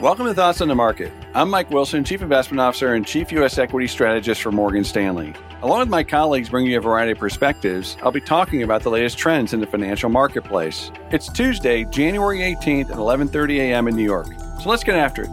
Welcome to Thoughts on the Market. I'm Mike Wilson, Chief Investment Officer and Chief U.S. Equity Strategist for Morgan Stanley. Along with my colleagues bringing you a variety of perspectives, I'll be talking about the latest trends in the financial marketplace. It's Tuesday, January 18th at 11:30 a.m. in New York. So let's get after it.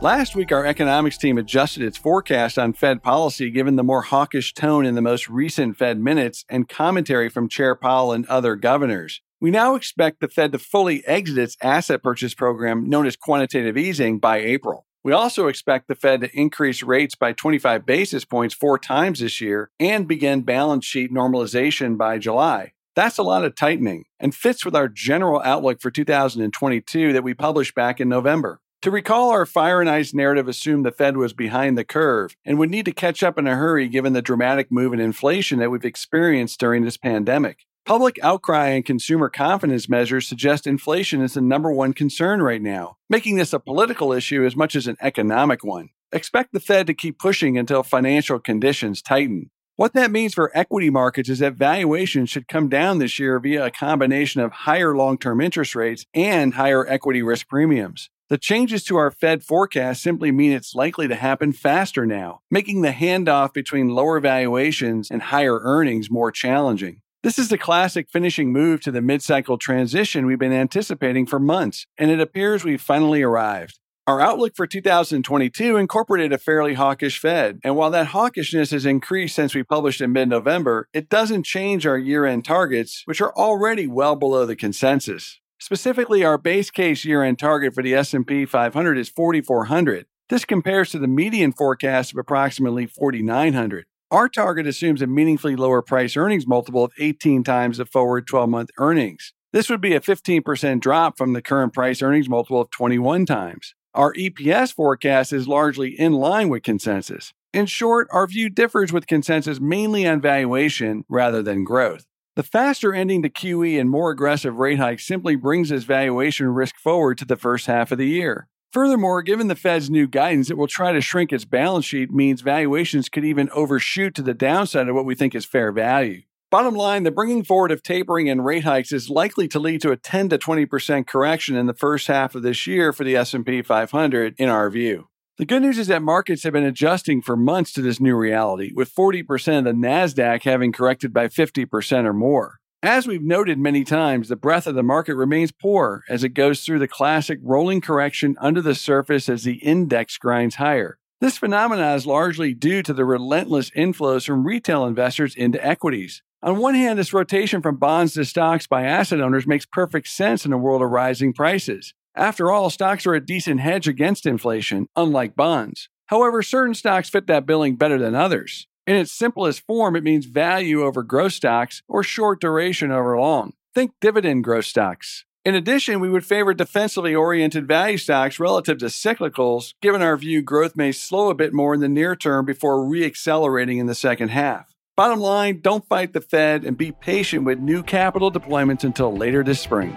Last week, our economics team adjusted its forecast on Fed policy given the more hawkish tone in the most recent Fed minutes and commentary from Chair Powell and other governors. We now expect the Fed to fully exit its asset purchase program known as quantitative easing by April. We also expect the Fed to increase rates by 25 basis points four times this year and begin balance sheet normalization by July. That's a lot of tightening and fits with our general outlook for 2022 that we published back in November. To recall, our fire and ice narrative assumed the Fed was behind the curve and would need to catch up in a hurry given the dramatic move in inflation that we've experienced during this pandemic. Public outcry and consumer confidence measures suggest inflation is the number one concern right now, making this a political issue as much as an economic one. Expect the Fed to keep pushing until financial conditions tighten. What that means for equity markets is that valuations should come down this year via a combination of higher long term interest rates and higher equity risk premiums. The changes to our Fed forecast simply mean it's likely to happen faster now, making the handoff between lower valuations and higher earnings more challenging. This is the classic finishing move to the mid cycle transition we've been anticipating for months, and it appears we've finally arrived. Our outlook for 2022 incorporated a fairly hawkish Fed, and while that hawkishness has increased since we published in mid November, it doesn't change our year end targets, which are already well below the consensus. Specifically, our base case year end target for the S&P 500 is 4400. This compares to the median forecast of approximately 4900. Our target assumes a meaningfully lower price earnings multiple of 18 times the forward 12 month earnings. This would be a 15% drop from the current price earnings multiple of 21 times. Our EPS forecast is largely in line with consensus. In short, our view differs with consensus mainly on valuation rather than growth. The faster ending to QE and more aggressive rate hikes simply brings this valuation risk forward to the first half of the year. Furthermore, given the Fed's new guidance, it will try to shrink its balance sheet means valuations could even overshoot to the downside of what we think is fair value. Bottom line, the bringing forward of tapering and rate hikes is likely to lead to a 10 to 20% correction in the first half of this year for the S&P 500 in our view. The good news is that markets have been adjusting for months to this new reality, with 40% of the Nasdaq having corrected by 50% or more. As we've noted many times, the breadth of the market remains poor as it goes through the classic rolling correction under the surface as the index grinds higher. This phenomenon is largely due to the relentless inflows from retail investors into equities. On one hand, this rotation from bonds to stocks by asset owners makes perfect sense in a world of rising prices. After all, stocks are a decent hedge against inflation, unlike bonds. However, certain stocks fit that billing better than others. In its simplest form, it means value over growth stocks or short duration over long. Think dividend growth stocks. In addition, we would favor defensively oriented value stocks relative to cyclicals, given our view growth may slow a bit more in the near term before re-accelerating in the second half. Bottom line, don't fight the Fed and be patient with new capital deployments until later this spring.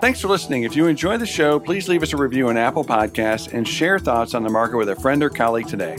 Thanks for listening. If you enjoy the show, please leave us a review on Apple Podcasts and share thoughts on the market with a friend or colleague today.